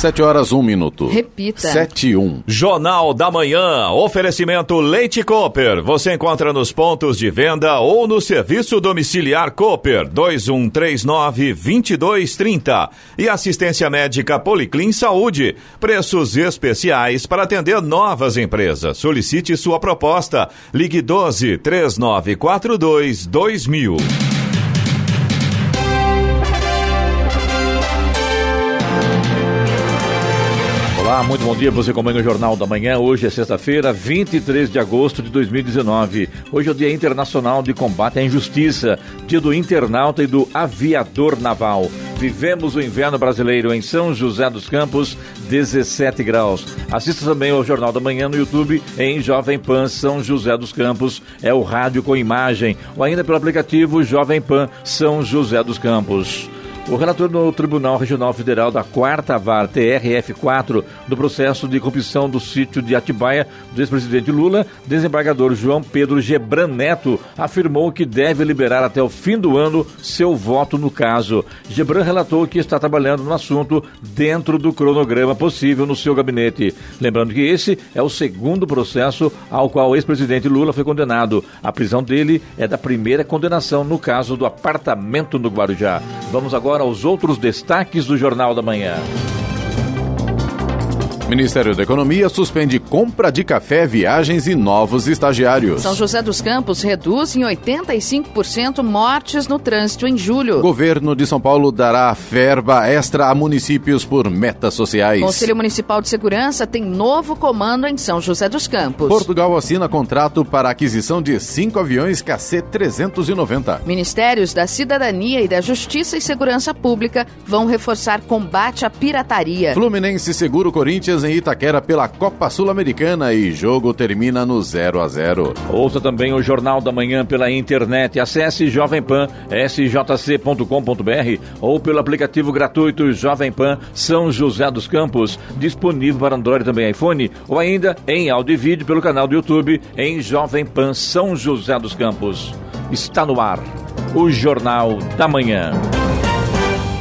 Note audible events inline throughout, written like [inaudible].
Sete horas, um minuto. Repita. Sete e um. Jornal da Manhã. Oferecimento Leite Cooper. Você encontra nos pontos de venda ou no serviço domiciliar Cooper 2139 2230. E assistência médica Policlin Saúde. Preços especiais para atender novas empresas. Solicite sua proposta. Ligue 12 3942 2000. Olá, muito bom dia. Você acompanha o Jornal da Manhã. Hoje é sexta-feira, 23 de agosto de 2019. Hoje é o Dia Internacional de Combate à Injustiça, dia do internauta e do aviador naval. Vivemos o inverno brasileiro em São José dos Campos, 17 graus. Assista também ao Jornal da Manhã no YouTube em Jovem Pan São José dos Campos. É o rádio com imagem. Ou ainda pelo aplicativo Jovem Pan São José dos Campos. O relator do Tribunal Regional Federal da Quarta VAR, TRF4, do processo de corrupção do sítio de Atibaia do ex-presidente Lula, desembargador João Pedro Gebran Neto, afirmou que deve liberar até o fim do ano seu voto no caso. Gebran relatou que está trabalhando no assunto dentro do cronograma possível no seu gabinete. Lembrando que esse é o segundo processo ao qual o ex-presidente Lula foi condenado. A prisão dele é da primeira condenação no caso do apartamento no Guarujá. Vamos agora aos outros destaques do Jornal da Manhã. Ministério da Economia suspende compra de café, viagens e novos estagiários. São José dos Campos reduz em 85% mortes no trânsito em julho. Governo de São Paulo dará verba extra a municípios por metas sociais. Conselho Municipal de Segurança tem novo comando em São José dos Campos. Portugal assina contrato para aquisição de cinco aviões KC-390. Ministérios da Cidadania e da Justiça e Segurança Pública vão reforçar combate à pirataria. Fluminense segura o Corinthians em Itaquera pela Copa Sul-Americana e jogo termina no 0 a 0. Ouça também o Jornal da Manhã pela internet. Acesse Jovem Pan, sjc.com.br ou pelo aplicativo gratuito Jovem Pan São José dos Campos, disponível para Android e também iPhone, ou ainda em áudio e vídeo pelo canal do YouTube em Jovem Pan São José dos Campos. Está no ar o Jornal da Manhã.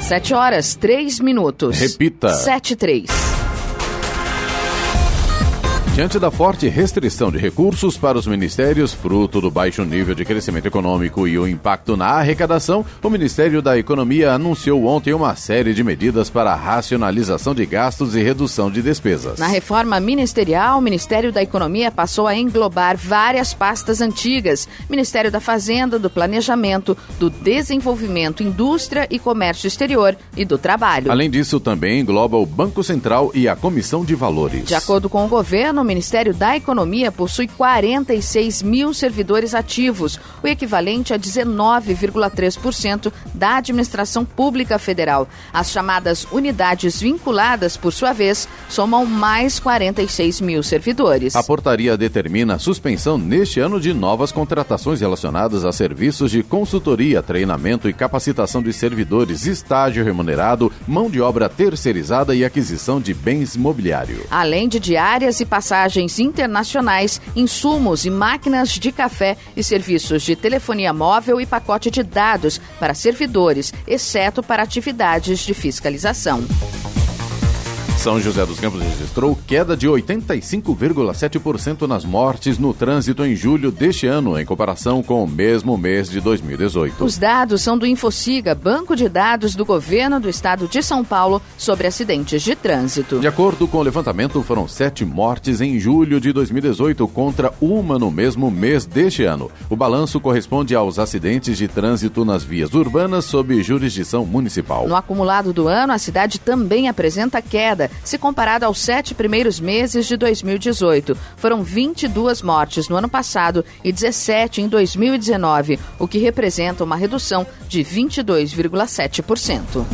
7 horas, 3 minutos. Repita. 7 e 3. Diante da forte restrição de recursos para os ministérios, fruto do baixo nível de crescimento econômico e o impacto na arrecadação, o Ministério da Economia anunciou ontem uma série de medidas para a racionalização de gastos e redução de despesas. Na reforma ministerial, o Ministério da Economia passou a englobar várias pastas antigas: Ministério da Fazenda, do Planejamento, do Desenvolvimento, Indústria e Comércio Exterior e do Trabalho. Além disso, também engloba o Banco Central e a Comissão de Valores. De acordo com o governo, o Ministério da Economia possui 46 mil servidores ativos, o equivalente a 19,3% da administração pública federal. As chamadas unidades vinculadas, por sua vez, somam mais 46 mil servidores. A portaria determina a suspensão neste ano de novas contratações relacionadas a serviços de consultoria, treinamento e capacitação de servidores, estágio remunerado, mão de obra terceirizada e aquisição de bens imobiliários. Além de diárias e passagens internacionais, insumos e máquinas de café e serviços de telefonia móvel e pacote de dados para servidores, exceto para atividades de fiscalização. São José dos Campos registrou queda de 85,7% nas mortes no trânsito em julho deste ano, em comparação com o mesmo mês de 2018. Os dados são do Infociga, banco de dados do governo do estado de São Paulo sobre acidentes de trânsito. De acordo com o levantamento, foram sete mortes em julho de 2018 contra uma no mesmo mês deste ano. O balanço corresponde aos acidentes de trânsito nas vias urbanas sob jurisdição municipal. No acumulado do ano, a cidade também apresenta queda se comparado aos sete primeiros meses de 2018. Foram 22 mortes no ano passado e 17 em 2019, o que representa uma redução de 22,7%.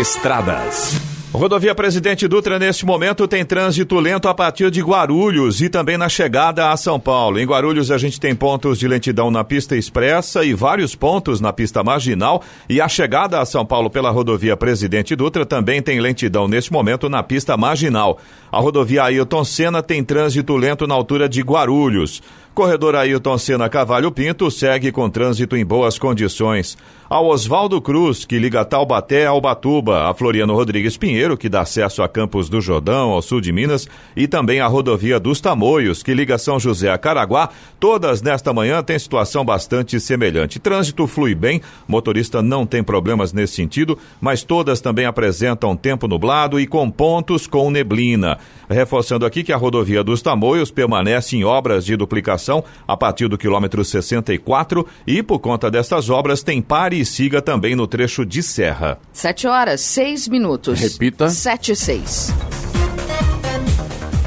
Estradas. Rodovia Presidente Dutra, neste momento, tem trânsito lento a partir de Guarulhos e também na chegada a São Paulo. Em Guarulhos, a gente tem pontos de lentidão na pista expressa e vários pontos na pista marginal. E a chegada a São Paulo pela rodovia Presidente Dutra também tem lentidão neste momento na pista marginal. A rodovia Ailton Senna tem trânsito lento na altura de Guarulhos. Corredor Ailton Senna Cavalho Pinto segue com trânsito em boas condições. Ao Oswaldo Cruz, que liga Taubaté ao Batuba, a Floriano Rodrigues Pinheiro, que dá acesso a Campos do Jordão, ao sul de Minas, e também a rodovia dos Tamoios, que liga São José a Caraguá, todas nesta manhã têm situação bastante semelhante. Trânsito flui bem, motorista não tem problemas nesse sentido, mas todas também apresentam tempo nublado e com pontos com neblina. Reforçando aqui que a rodovia dos Tamoios permanece em obras de duplicação a partir do quilômetro 64 e, por conta dessas obras, tem pare e siga também no trecho de serra. 7 horas, 6 minutos. Repita. 7 e 6.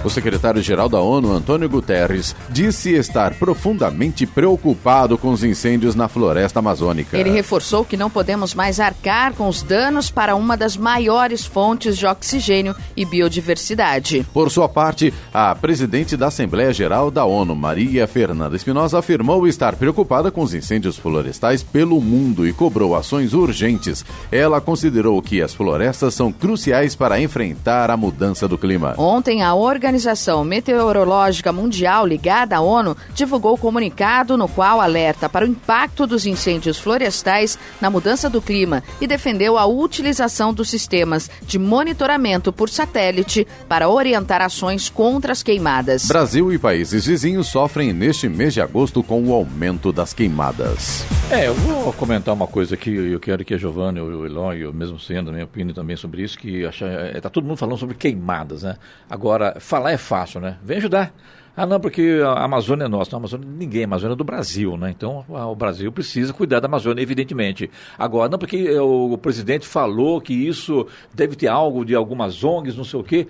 O secretário-geral da ONU, Antônio Guterres, disse estar profundamente preocupado com os incêndios na floresta amazônica. Ele reforçou que não podemos mais arcar com os danos para uma das maiores fontes de oxigênio e biodiversidade. Por sua parte, a presidente da Assembleia Geral da ONU, Maria Fernanda Espinosa, afirmou estar preocupada com os incêndios florestais pelo mundo e cobrou ações urgentes. Ela considerou que as florestas são cruciais para enfrentar a mudança do clima. Ontem, a organização Organização Meteorológica Mundial ligada à ONU divulgou comunicado no qual alerta para o impacto dos incêndios florestais na mudança do clima e defendeu a utilização dos sistemas de monitoramento por satélite para orientar ações contra as queimadas. Brasil e países vizinhos sofrem neste mês de agosto com o aumento das queimadas. É, eu vou comentar uma coisa aqui, eu quero que a Giovanni, o Eloy, eu mesmo sendo, a minha opinião também sobre isso, que está é, todo mundo falando sobre queimadas, né? Agora, falar é fácil, né? Vem ajudar. Ah, não, porque a Amazônia é nossa. Não, a Amazônia de ninguém, a Amazônia é do Brasil, né? Então o Brasil precisa cuidar da Amazônia, evidentemente. Agora, não porque o presidente falou que isso deve ter algo de algumas ONGs, não sei o quê.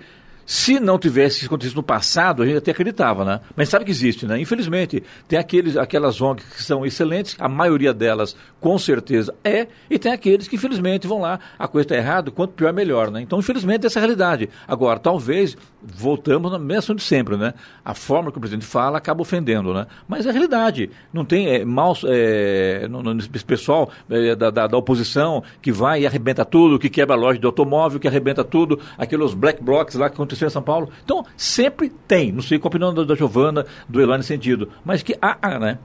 Se não tivesse acontecido no passado, a gente até acreditava, né? Mas sabe que existe, né? Infelizmente, tem aqueles, aquelas ONGs que são excelentes, a maioria delas com certeza é, e tem aqueles que infelizmente vão lá, a coisa está errada, quanto pior melhor, né? Então, infelizmente, essa é a realidade. Agora, talvez, voltamos na mesma de sempre, né? A forma que o presidente fala acaba ofendendo, né? Mas é a realidade. Não tem é, mal, é, esse pessoal é, da, da, da, oposição que vai e arrebenta tudo, que quebra a loja de automóvel, que arrebenta tudo, aqueles black blocs lá que aconteceu São Paulo. Então, sempre tem, não sei qual a opinião da, da Giovana, do Elan nesse sentido, mas que há, há né?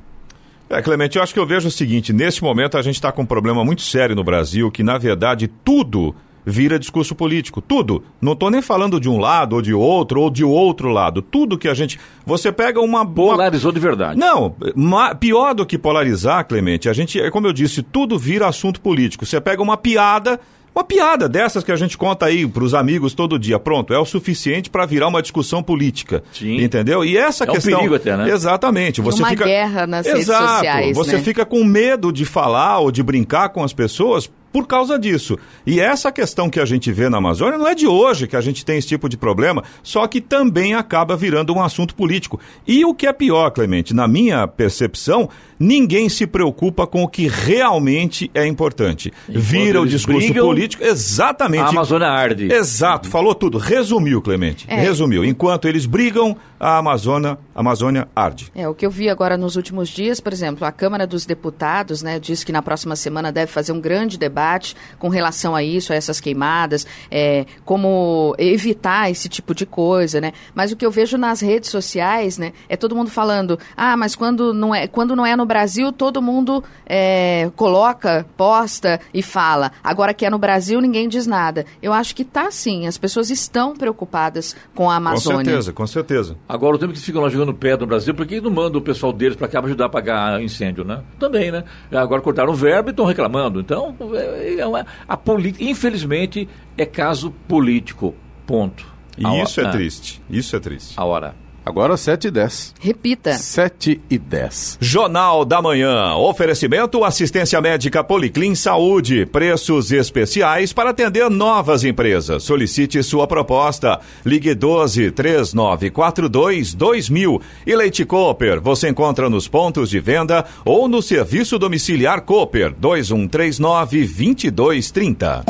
É, Clemente, eu acho que eu vejo o seguinte: neste momento a gente está com um problema muito sério no Brasil, que na verdade tudo vira discurso político. Tudo. Não estou nem falando de um lado ou de outro ou de outro lado. Tudo que a gente. Você pega uma. Polarizou de verdade. Não. Ma... Pior do que polarizar, Clemente, a gente, é como eu disse, tudo vira assunto político. Você pega uma piada uma piada dessas que a gente conta aí para os amigos todo dia, pronto, é o suficiente para virar uma discussão política. Sim. Entendeu? E essa é questão. Um perigo até, né? Exatamente. Você uma fica... guerra nas Exato. redes sociais. Você né? fica com medo de falar ou de brincar com as pessoas por causa disso. E essa questão que a gente vê na Amazônia não é de hoje que a gente tem esse tipo de problema, só que também acaba virando um assunto político. E o que é pior, Clemente, na minha percepção, ninguém se preocupa com o que realmente é importante. Enquanto Vira o discurso brigam, político, exatamente. A Amazônia arde. Exato, falou tudo. Resumiu, Clemente. É. Resumiu. Enquanto eles brigam, a Amazônia, a Amazônia arde. É, o que eu vi agora nos últimos dias, por exemplo, a Câmara dos Deputados, né, disse que na próxima semana deve fazer um grande debate com relação a isso, a essas queimadas, é, como evitar esse tipo de coisa, né? Mas o que eu vejo nas redes sociais, né, é todo mundo falando, ah, mas quando não é, quando não é no Brasil, todo mundo é, coloca, posta e fala. Agora que é no Brasil, ninguém diz nada. Eu acho que tá sim, as pessoas estão preocupadas com a Amazônia. Com certeza, com certeza. Agora, o tempo que ficam lá jogando pedra no Brasil, por que não manda o pessoal deles para cá pra ajudar a apagar incêndio, né? Também, né? Agora cortaram o verbo e estão reclamando. Então, é, é uma- a política, infelizmente, é caso político. Ponto. E A isso é hora- triste. Isso é triste. A hora. Agora 7 e 10. Repita. 7 e 10. Jornal da Manhã. Oferecimento assistência médica Policlin Saúde. Preços especiais para atender novas empresas. Solicite sua proposta. Ligue 12 3942 2000. E Leite Cooper. Você encontra nos pontos de venda ou no serviço domiciliar Cooper 2139 2230.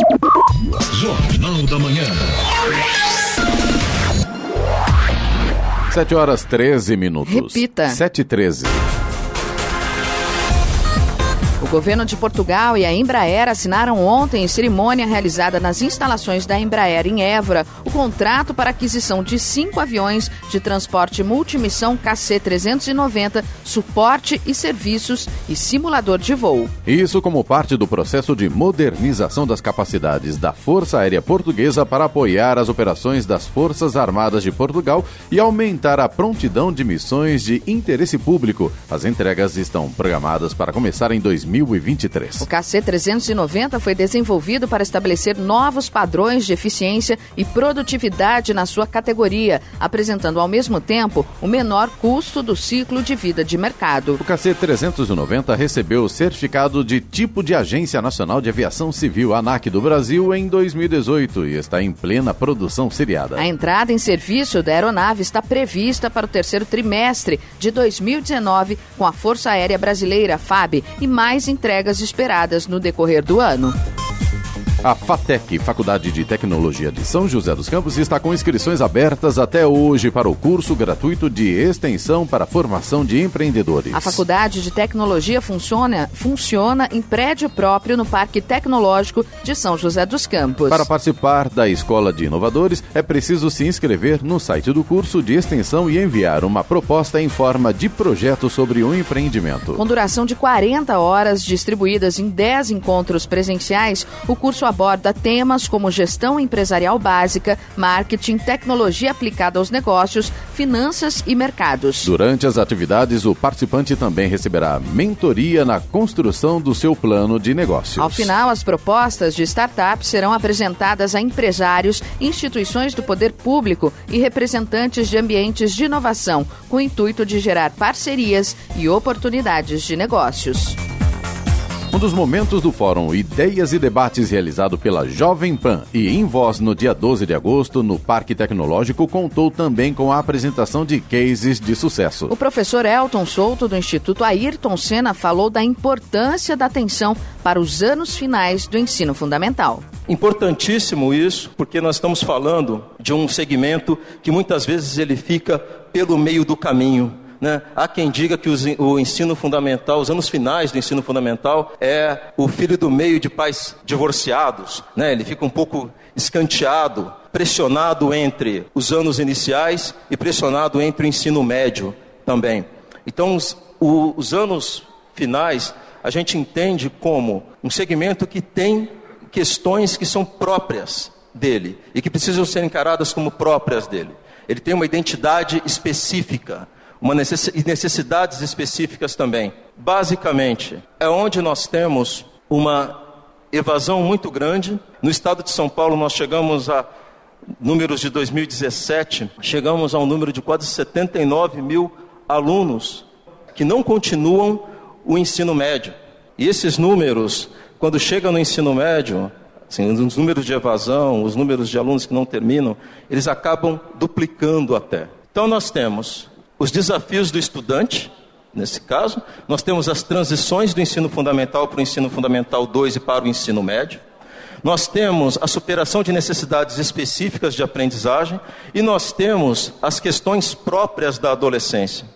Jornal da Manhã. 7 horas 13 minutos. Repita. 7 e 13. O governo de Portugal e a Embraer assinaram ontem, em cerimônia realizada nas instalações da Embraer em Évora, o contrato para aquisição de cinco aviões de transporte multimissão KC-390, suporte e serviços e simulador de voo. Isso como parte do processo de modernização das capacidades da Força Aérea Portuguesa para apoiar as operações das Forças Armadas de Portugal e aumentar a prontidão de missões de interesse público. As entregas estão programadas para começar em 2020. 2023. O KC-390 foi desenvolvido para estabelecer novos padrões de eficiência e produtividade na sua categoria, apresentando ao mesmo tempo o menor custo do ciclo de vida de mercado. O KC-390 recebeu o certificado de tipo de Agência Nacional de Aviação Civil, ANAC, do Brasil, em 2018 e está em plena produção seriada. A entrada em serviço da aeronave está prevista para o terceiro trimestre de 2019 com a Força Aérea Brasileira, FAB, e mais entregas esperadas no decorrer do ano. A FATEC, Faculdade de Tecnologia de São José dos Campos, está com inscrições abertas até hoje para o curso gratuito de extensão para formação de empreendedores. A Faculdade de Tecnologia funciona, funciona em prédio próprio no Parque Tecnológico de São José dos Campos. Para participar da Escola de Inovadores, é preciso se inscrever no site do curso de extensão e enviar uma proposta em forma de projeto sobre um empreendimento. Com duração de 40 horas, distribuídas em 10 encontros presenciais, o curso aborda temas como gestão empresarial básica, marketing, tecnologia aplicada aos negócios, finanças e mercados. Durante as atividades, o participante também receberá mentoria na construção do seu plano de negócios. Ao final, as propostas de startup serão apresentadas a empresários, instituições do poder público e representantes de ambientes de inovação, com o intuito de gerar parcerias e oportunidades de negócios. Um dos momentos do Fórum Ideias e Debates realizado pela Jovem Pan e em voz no dia 12 de agosto no Parque Tecnológico contou também com a apresentação de cases de sucesso. O professor Elton Souto do Instituto Ayrton Senna falou da importância da atenção para os anos finais do ensino fundamental. Importantíssimo isso, porque nós estamos falando de um segmento que muitas vezes ele fica pelo meio do caminho né? Há quem diga que o ensino fundamental, os anos finais do ensino fundamental, é o filho do meio de pais divorciados. Né? Ele fica um pouco escanteado, pressionado entre os anos iniciais e pressionado entre o ensino médio também. Então, os, os anos finais a gente entende como um segmento que tem questões que são próprias dele e que precisam ser encaradas como próprias dele. Ele tem uma identidade específica uma necess... necessidades específicas também. Basicamente, é onde nós temos uma evasão muito grande. No estado de São Paulo, nós chegamos a números de 2017, chegamos a um número de quase 79 mil alunos que não continuam o ensino médio. E esses números, quando chegam no ensino médio, assim, os números de evasão, os números de alunos que não terminam, eles acabam duplicando até. Então nós temos os desafios do estudante, nesse caso, nós temos as transições do ensino fundamental para o ensino fundamental 2 e para o ensino médio. Nós temos a superação de necessidades específicas de aprendizagem e nós temos as questões próprias da adolescência.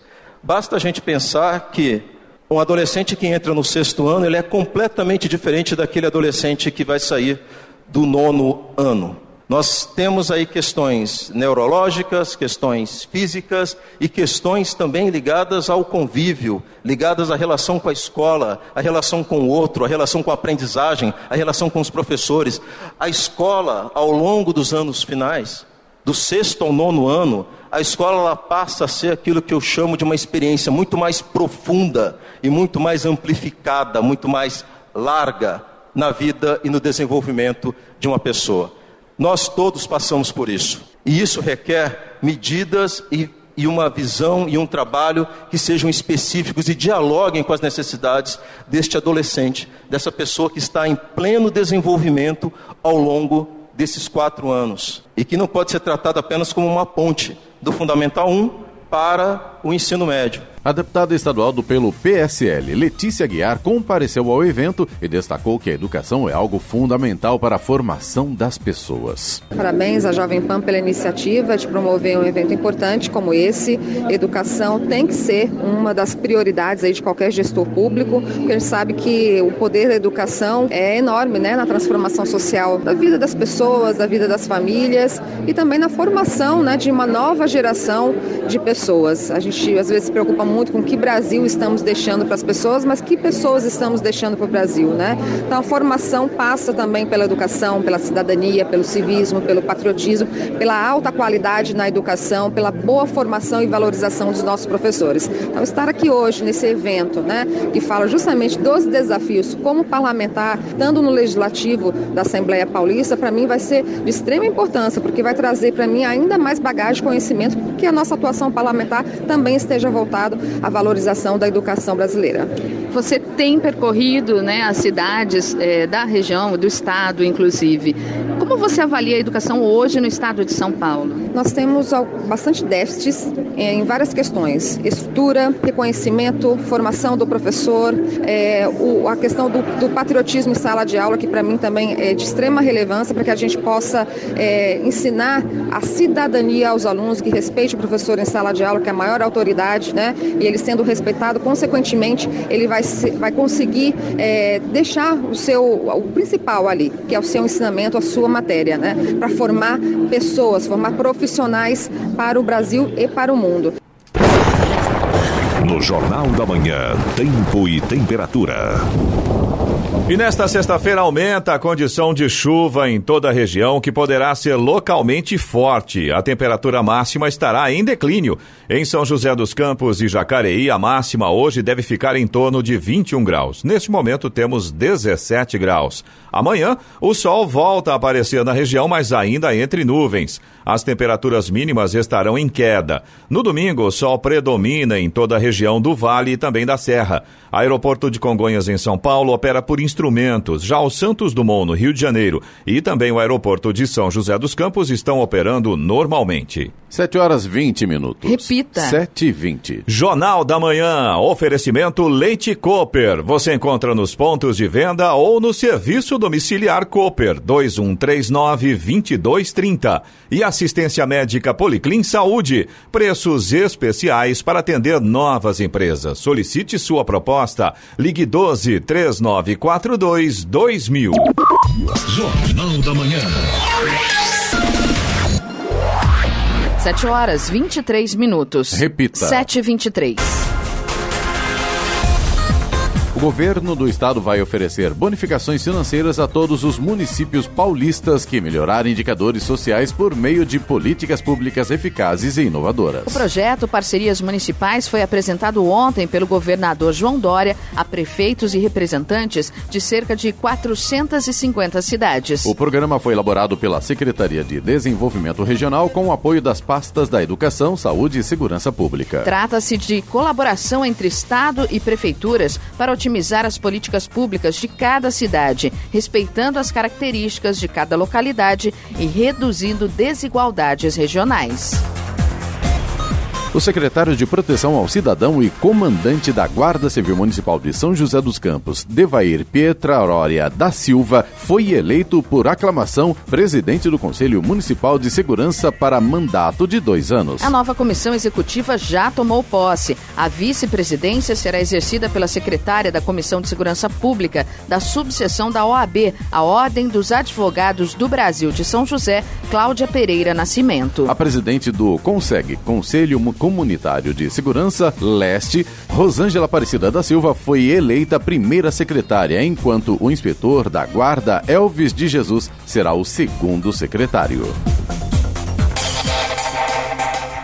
Basta a gente pensar que um adolescente que entra no sexto ano, ele é completamente diferente daquele adolescente que vai sair do nono ano. Nós temos aí questões neurológicas, questões físicas e questões também ligadas ao convívio, ligadas à relação com a escola, à relação com o outro, à relação com a aprendizagem, à relação com os professores. A escola, ao longo dos anos finais, do sexto ao nono ano, a escola ela passa a ser aquilo que eu chamo de uma experiência muito mais profunda e muito mais amplificada, muito mais larga na vida e no desenvolvimento de uma pessoa. Nós todos passamos por isso. E isso requer medidas e e uma visão e um trabalho que sejam específicos e dialoguem com as necessidades deste adolescente, dessa pessoa que está em pleno desenvolvimento ao longo desses quatro anos e que não pode ser tratado apenas como uma ponte do Fundamental 1 para o ensino médio. A deputada estadual do pelo PSL, Letícia Guiar, compareceu ao evento e destacou que a educação é algo fundamental para a formação das pessoas. Parabéns à Jovem Pan pela iniciativa de promover um evento importante como esse. Educação tem que ser uma das prioridades aí de qualquer gestor público, porque a gente sabe que o poder da educação é enorme né, na transformação social da vida das pessoas, da vida das famílias e também na formação né, de uma nova geração de pessoas. A gente às vezes se preocupa muito com que Brasil estamos deixando para as pessoas, mas que pessoas estamos deixando para o Brasil, né? Então a formação passa também pela educação, pela cidadania, pelo civismo, pelo patriotismo, pela alta qualidade na educação, pela boa formação e valorização dos nossos professores. Então estar aqui hoje nesse evento, né, que fala justamente dos desafios como parlamentar, estando no legislativo da Assembleia Paulista, para mim vai ser de extrema importância, porque vai trazer para mim ainda mais bagagem conhecimento, que a nossa atuação parlamentar também esteja voltado a valorização da educação brasileira. Você tem percorrido né, as cidades é, da região, do estado, inclusive. Como você avalia a educação hoje no estado de São Paulo? Nós temos bastante déficits é, em várias questões: estrutura, reconhecimento, formação do professor, é, o, a questão do, do, patriotismo em sala de aula, que para mim também é de extrema relevância para que a gente possa é, ensinar a cidadania aos alunos, que respeite o professor em sala de aula, que é a maior autoridade, né? E ele sendo respeitado, consequentemente, ele vai, vai conseguir é, deixar o seu o principal ali, que é o seu ensinamento, a sua matéria, né? Para formar pessoas, formar profissionais para o Brasil e para o mundo. No Jornal da Manhã, Tempo e Temperatura. E nesta sexta-feira aumenta a condição de chuva em toda a região, que poderá ser localmente forte. A temperatura máxima estará em declínio. Em São José dos Campos e Jacareí, a máxima hoje deve ficar em torno de 21 graus. Neste momento temos 17 graus. Amanhã, o sol volta a aparecer na região, mas ainda entre nuvens. As temperaturas mínimas estarão em queda. No domingo, o sol predomina em toda a região do Vale e também da Serra. Aeroporto de Congonhas, em São Paulo, opera por instrumentos. Já o Santos Dumont, no Rio de Janeiro, e também o aeroporto de São José dos Campos estão operando normalmente. 7 horas 20 minutos. Repita. 7 e 20. Jornal da Manhã. Oferecimento Leite Cooper. Você encontra nos pontos de venda ou no serviço domiciliar Cooper 2139 2230. E assistência médica Policlin Saúde. Preços especiais para atender novas empresas. Solicite sua proposta. Ligue 12 3942 2000. Jornal da Manhã. 7 horas 23 minutos. Repita. 7 e 23 O governo do estado vai oferecer bonificações financeiras a todos os municípios paulistas que melhorarem indicadores sociais por meio de políticas públicas eficazes e inovadoras. O projeto Parcerias Municipais foi apresentado ontem pelo governador João Dória a prefeitos e representantes de cerca de 450 cidades. O programa foi elaborado pela Secretaria de Desenvolvimento Regional com o apoio das pastas da Educação, Saúde e Segurança Pública. Trata-se de colaboração entre Estado e prefeituras para otimizar as políticas públicas de cada cidade, respeitando as características de cada localidade e reduzindo desigualdades regionais. O secretário de Proteção ao Cidadão e comandante da Guarda Civil Municipal de São José dos Campos, Devair Pietrarória da Silva, foi eleito por aclamação presidente do Conselho Municipal de Segurança para mandato de dois anos. A nova comissão executiva já tomou posse. A vice-presidência será exercida pela secretária da Comissão de Segurança Pública da subseção da OAB, a Ordem dos Advogados do Brasil de São José, Cláudia Pereira Nascimento. A presidente do CONSEG, Conselho Comunitário de Segurança Leste, Rosângela Aparecida da Silva, foi eleita primeira secretária, enquanto o inspetor da Guarda, Elvis de Jesus, será o segundo secretário.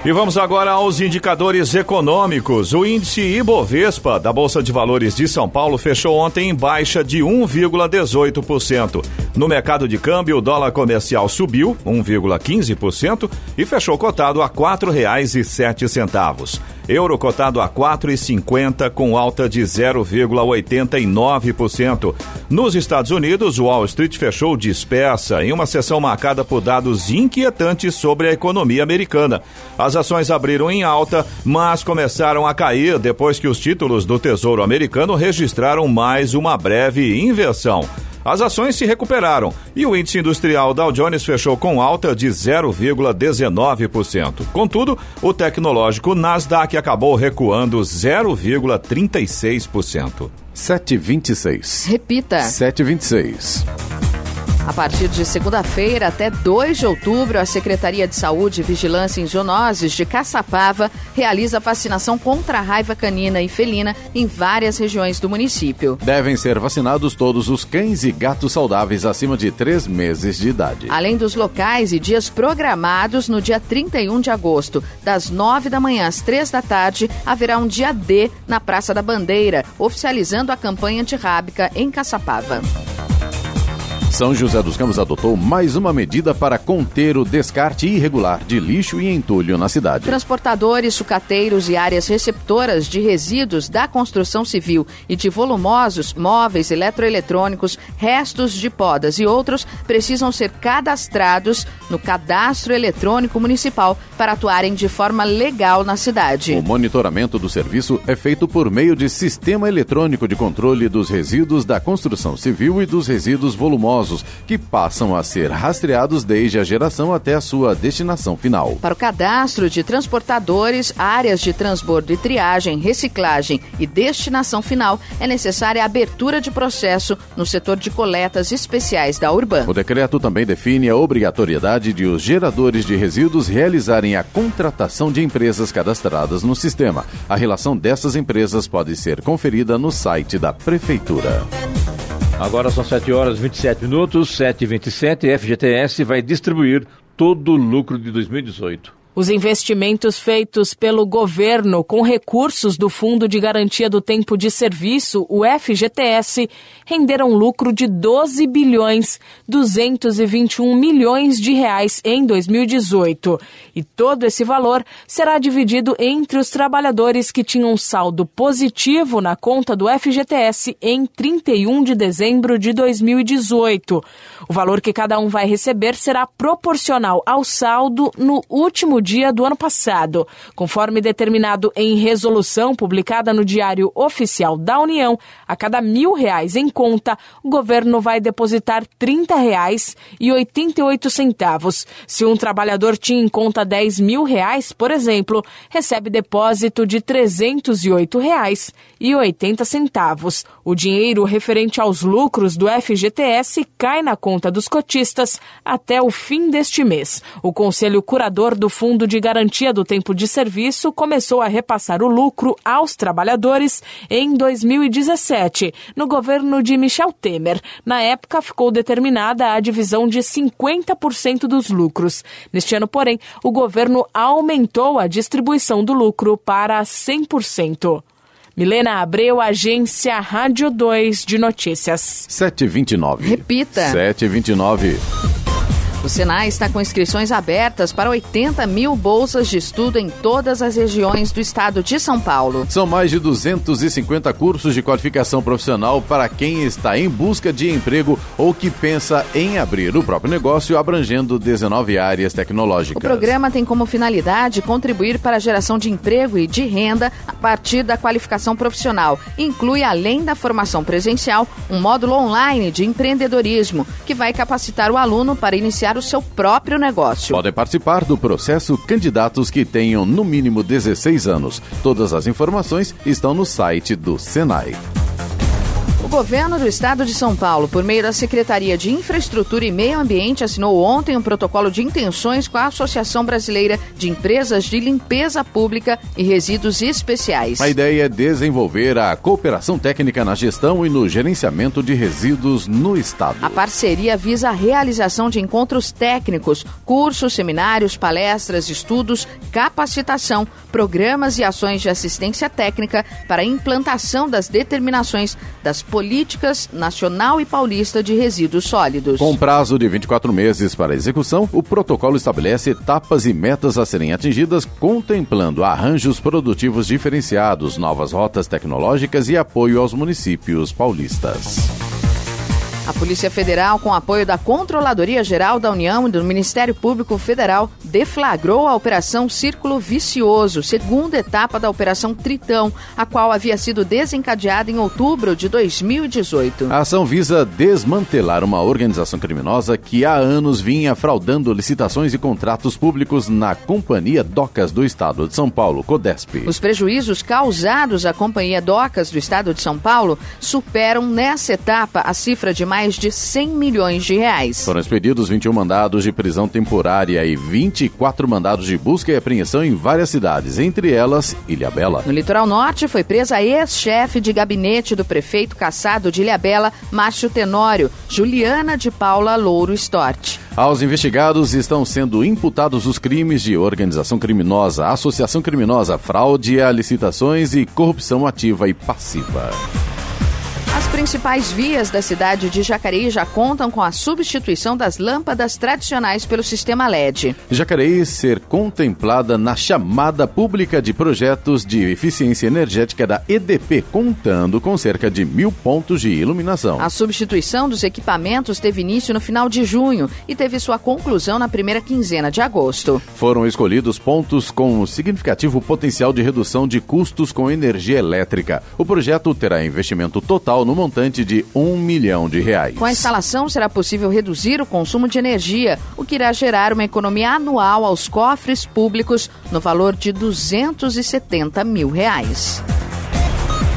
E vamos agora aos indicadores econômicos. O índice Ibovespa da Bolsa de Valores de São Paulo fechou ontem em baixa de 1,18%. No mercado de câmbio, o dólar comercial subiu 1,15% e fechou cotado a R$ 4,07. Euro cotado a 4,50 com alta de 0,89%. Nos Estados Unidos, o Wall Street fechou dispersa em uma sessão marcada por dados inquietantes sobre a economia americana. As ações abriram em alta, mas começaram a cair depois que os títulos do Tesouro Americano registraram mais uma breve inversão. As ações se recuperaram e o índice industrial Dow Jones fechou com alta de 0,19%. Contudo, o tecnológico Nasdaq acabou recuando 0,36%. 7,26. Repita. 7,26. A partir de segunda-feira até 2 de outubro, a Secretaria de Saúde e Vigilância em Zoonoses de Caçapava realiza vacinação contra a raiva canina e felina em várias regiões do município. Devem ser vacinados todos os cães e gatos saudáveis acima de 3 meses de idade. Além dos locais e dias programados, no dia 31 de agosto, das 9 da manhã às 3 da tarde, haverá um dia D na Praça da Bandeira, oficializando a campanha antirrábica em Caçapava. São José dos Campos adotou mais uma medida para conter o descarte irregular de lixo e entulho na cidade. Transportadores, sucateiros e áreas receptoras de resíduos da construção civil e de volumosos, móveis, eletroeletrônicos, restos de podas e outros precisam ser cadastrados no Cadastro Eletrônico Municipal para atuarem de forma legal na cidade. O monitoramento do serviço é feito por meio de Sistema Eletrônico de Controle dos Resíduos da Construção Civil e dos Resíduos Volumosos que passam a ser rastreados desde a geração até a sua destinação final. Para o cadastro de transportadores, áreas de transbordo e triagem, reciclagem e destinação final, é necessária a abertura de processo no setor de coletas especiais da Urban. O decreto também define a obrigatoriedade de os geradores de resíduos realizarem a contratação de empresas cadastradas no sistema. A relação dessas empresas pode ser conferida no site da Prefeitura. Agora são 7 horas e 27 minutos, 7 e 27 FGTS vai distribuir todo o lucro de 2018. Os investimentos feitos pelo governo com recursos do Fundo de Garantia do Tempo de Serviço, o FGTS, renderam lucro de 12 bilhões 221 milhões de reais em 2018. E todo esse valor será dividido entre os trabalhadores que tinham saldo positivo na conta do FGTS em 31 de dezembro de 2018. O valor que cada um vai receber será proporcional ao saldo no último dia do ano passado. Conforme determinado em resolução publicada no Diário Oficial da União, a cada mil reais em conta, o governo vai depositar 30 reais e 88 centavos. Se um trabalhador tinha em conta 10 mil reais, por exemplo, recebe depósito de 308 reais e 80 centavos. O dinheiro referente aos lucros do FGTS cai na conta dos cotistas até o fim deste mês. O Conselho Curador do Fundo de Garantia do Tempo de Serviço começou a repassar o lucro aos trabalhadores em 2017, no governo de Michel Temer. Na época, ficou determinada a divisão de 50% dos lucros. Neste ano, porém, o governo aumentou a distribuição do lucro para 100%. Milena Abreu, agência Rádio 2 de Notícias. 729. Repita. 729. O Senai está com inscrições abertas para 80 mil bolsas de estudo em todas as regiões do estado de São Paulo. São mais de 250 cursos de qualificação profissional para quem está em busca de emprego ou que pensa em abrir o próprio negócio, abrangendo 19 áreas tecnológicas. O programa tem como finalidade contribuir para a geração de emprego e de renda a partir da qualificação profissional. Inclui, além da formação presencial, um módulo online de empreendedorismo, que vai capacitar o aluno para iniciar o seu próprio negócio. Podem participar do processo candidatos que tenham no mínimo 16 anos. Todas as informações estão no site do Senai. O governo do estado de São Paulo, por meio da Secretaria de Infraestrutura e Meio Ambiente, assinou ontem um protocolo de intenções com a Associação Brasileira de Empresas de Limpeza Pública e Resíduos Especiais. A ideia é desenvolver a cooperação técnica na gestão e no gerenciamento de resíduos no estado. A parceria visa a realização de encontros técnicos, cursos, seminários, palestras, estudos, capacitação, programas e ações de assistência técnica para a implantação das determinações das políticas nacional e paulista de resíduos sólidos. Com prazo de 24 meses para execução, o protocolo estabelece etapas e metas a serem atingidas, contemplando arranjos produtivos diferenciados, novas rotas tecnológicas e apoio aos municípios paulistas. A Polícia Federal, com apoio da Controladoria Geral da União e do Ministério Público Federal, deflagrou a Operação Círculo Vicioso, segunda etapa da Operação Tritão, a qual havia sido desencadeada em outubro de 2018. A ação visa desmantelar uma organização criminosa que há anos vinha fraudando licitações e contratos públicos na Companhia Docas do Estado de São Paulo, Codesp. Os prejuízos causados à Companhia Docas do Estado de São Paulo superam nessa etapa a cifra de mais mais de 100 milhões de reais. Foram expedidos 21 mandados de prisão temporária e 24 mandados de busca e apreensão em várias cidades, entre elas Ilhabela. No litoral norte foi presa a ex-chefe de gabinete do prefeito caçado de Ilhabela, Márcio Tenório, Juliana de Paula Louro Stort. Aos investigados estão sendo imputados os crimes de organização criminosa, associação criminosa, fraude a licitações e corrupção ativa e passiva. As principais vias da cidade de Jacareí já contam com a substituição das lâmpadas tradicionais pelo sistema LED. Jacareí ser contemplada na chamada pública de projetos de eficiência energética da EDP, contando com cerca de mil pontos de iluminação. A substituição dos equipamentos teve início no final de junho e teve sua conclusão na primeira quinzena de agosto. Foram escolhidos pontos com significativo potencial de redução de custos com energia elétrica. O projeto terá investimento total no montante de um milhão de reais. Com a instalação será possível reduzir o consumo de energia, o que irá gerar uma economia anual aos cofres públicos no valor de 270 mil reais.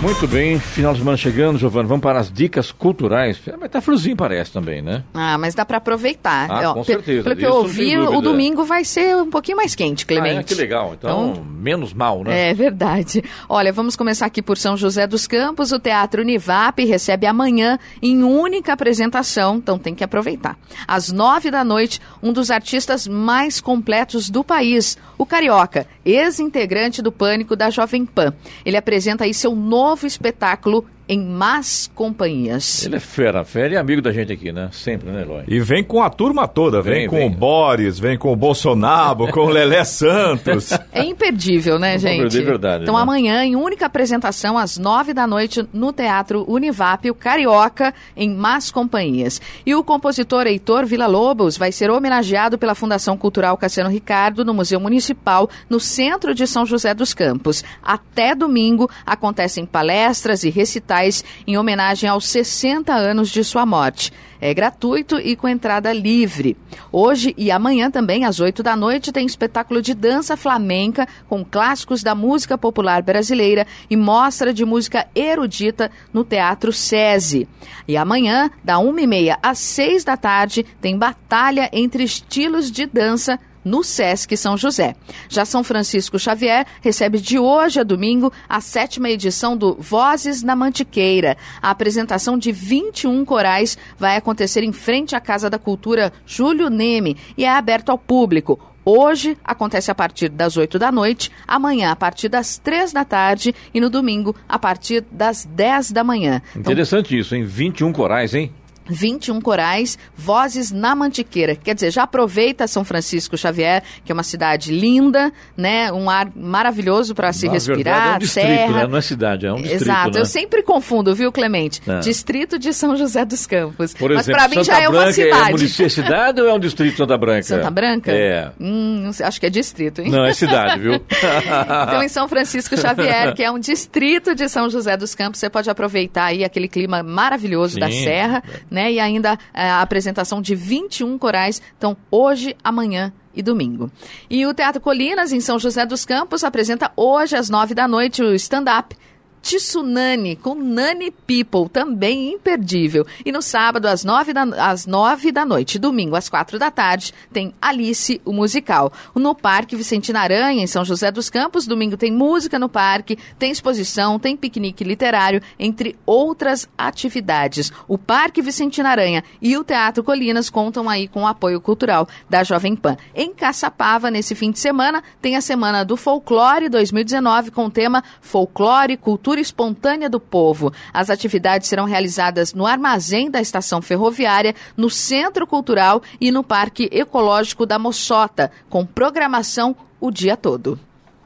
Muito bem, final de semana chegando, Giovana. Vamos para as dicas culturais. Mas tá friozinho, parece também, né? Ah, mas dá para aproveitar. Ah, Ó, com certeza. Pelo que eu ouvi, o domingo vai ser um pouquinho mais quente, Clemente. Ah, é, que legal. Então, então, menos mal, né? É verdade. Olha, vamos começar aqui por São José dos Campos. O Teatro Univap recebe amanhã em única apresentação, então tem que aproveitar. Às nove da noite, um dos artistas mais completos do país, o Carioca, ex-integrante do Pânico da Jovem Pan. Ele apresenta aí seu novo espetáculo em más companhias. Ele é fera, fera e amigo da gente aqui, né? Sempre, né, Eloy? E vem com a turma toda, vem, vem com vem. o Boris, vem com o Bolsonaro, com o Lelé [laughs] Santos. É imperdível, né, gente? É verdade. Então né? amanhã, em única apresentação, às nove da noite, no Teatro Univap, o Carioca, em más companhias. E o compositor Heitor Villa-Lobos vai ser homenageado pela Fundação Cultural Cassiano Ricardo no Museu Municipal, no centro de São José dos Campos. Até domingo acontecem palestras e recitais em homenagem aos 60 anos de sua morte. É gratuito e com entrada livre. Hoje e amanhã também, às 8 da noite, tem espetáculo de dança flamenca com clássicos da música popular brasileira e mostra de música erudita no Teatro SESI. E amanhã, da 1h30 às 6 da tarde, tem batalha entre estilos de dança no Sesc São José. Já São Francisco Xavier recebe de hoje a domingo a sétima edição do Vozes na Mantiqueira. A apresentação de 21 corais vai acontecer em frente à Casa da Cultura Júlio Neme e é aberto ao público. Hoje acontece a partir das 8 da noite, amanhã a partir das 3 da tarde e no domingo a partir das 10 da manhã. Então, Interessante então, isso, hein? 21 corais, hein? 21 corais, vozes na Mantiqueira. Quer dizer, já aproveita São Francisco Xavier, que é uma cidade linda, né? Um ar maravilhoso para se na respirar, verdade, é um distrito, serra. Né? Não é cidade, é um distrito. Exato, né? eu sempre confundo, viu, Clemente? É. Distrito de São José dos Campos. Por Mas para mim Santa já é uma Branca cidade. É cidade ou é um distrito Santa Branca? Santa Branca? É. Hum, acho que é distrito, hein? Não, é cidade, viu? [laughs] [laughs] então, em São Francisco Xavier, que é um distrito de São José dos Campos, você pode aproveitar aí aquele clima maravilhoso Sim. da serra, né? E ainda é, a apresentação de 21 corais. Então, hoje, amanhã e domingo. E o Teatro Colinas, em São José dos Campos, apresenta hoje às nove da noite o stand-up Tsunami com Nani People, também imperdível. E no sábado, às nove da, às nove da noite, domingo, às quatro da tarde, tem Alice, o musical. No Parque Vicentina Aranha, em São José dos Campos, domingo tem música no parque, tem exposição, tem piquenique literário, entre outras atividades. O Parque Vicentina Aranha e o Teatro Colinas contam aí com o apoio cultural da Jovem Pan. Em Caçapava, nesse fim de semana, tem a Semana do Folclore 2019 com o tema Folclore, Cultura Espontânea do Povo. As atividades serão realizadas no armazém da estação ferroviária, no Centro Cultural e no Parque Ecológico da Moçota, com programação o dia todo.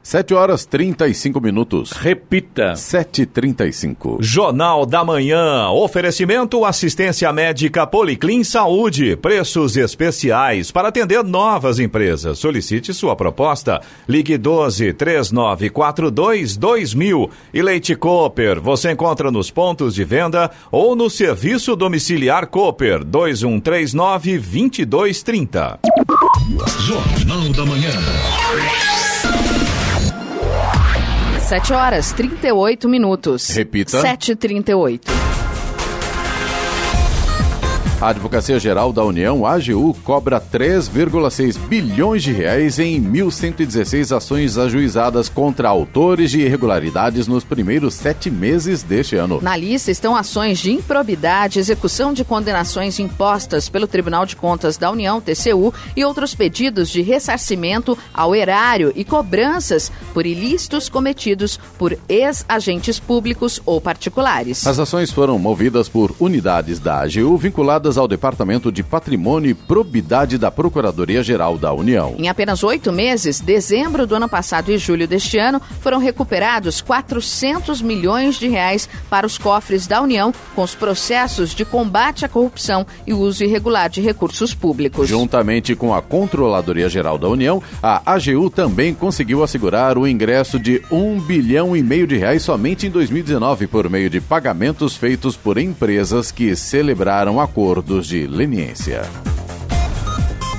7 horas 35 minutos. Repita. 7h35. Jornal da Manhã. Oferecimento assistência médica Policlin Saúde. Preços especiais para atender novas empresas. Solicite sua proposta. Ligue 12 3942 2000. E Leite Cooper. Você encontra nos pontos de venda ou no serviço domiciliar Cooper 2139 2230. Jornal da Manhã. 7 horas 38 minutos. Repita. 7h38. A Advocacia Geral da União, AGU, cobra 3,6 bilhões de reais em 1.116 ações ajuizadas contra autores de irregularidades nos primeiros sete meses deste ano. Na lista estão ações de improbidade, execução de condenações impostas pelo Tribunal de Contas da União, TCU, e outros pedidos de ressarcimento ao erário e cobranças por ilícitos cometidos por ex-agentes públicos ou particulares. As ações foram movidas por unidades da AGU vinculadas ao Departamento de Patrimônio e Probidade da Procuradoria-Geral da União. Em apenas oito meses, dezembro do ano passado e julho deste ano, foram recuperados 400 milhões de reais para os cofres da União com os processos de combate à corrupção e uso irregular de recursos públicos. Juntamente com a Controladoria Geral da União, a AGU também conseguiu assegurar o ingresso de um bilhão e meio de reais somente em 2019 por meio de pagamentos feitos por empresas que celebraram acordos de leniência.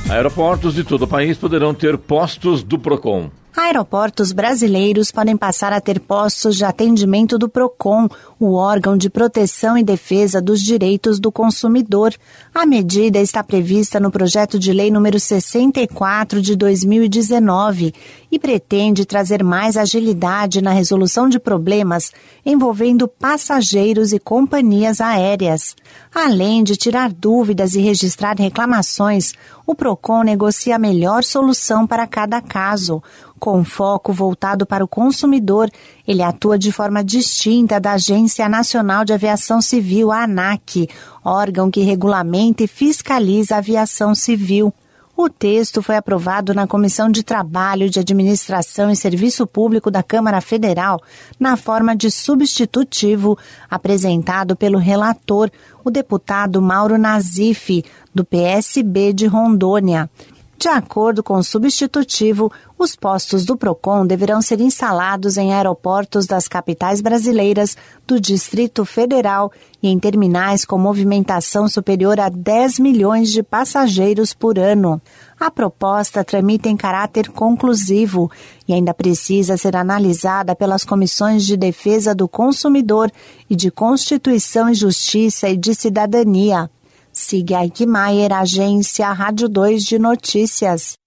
Aeroportos de todo o país poderão ter postos do PROCON. Aeroportos brasileiros podem passar a ter postos de atendimento do PROCON, o órgão de proteção e defesa dos direitos do consumidor. A medida está prevista no projeto de lei número 64 de 2019 e pretende trazer mais agilidade na resolução de problemas envolvendo passageiros e companhias aéreas. Além de tirar dúvidas e registrar reclamações, o PROCON negocia a melhor solução para cada caso. Com foco voltado para o consumidor, ele atua de forma distinta da Agência Nacional de Aviação Civil, a ANAC, órgão que regulamenta e fiscaliza a aviação civil. O texto foi aprovado na Comissão de Trabalho, de Administração e Serviço Público da Câmara Federal, na forma de substitutivo, apresentado pelo relator, o deputado Mauro Nazif, do PSB de Rondônia. De acordo com o substitutivo, os postos do PROCON deverão ser instalados em aeroportos das capitais brasileiras, do Distrito Federal e em terminais com movimentação superior a 10 milhões de passageiros por ano. A proposta tramita em caráter conclusivo e ainda precisa ser analisada pelas comissões de defesa do consumidor e de Constituição e Justiça e de Cidadania. Siga Aikmaier, agência Rádio 2 de Notícias.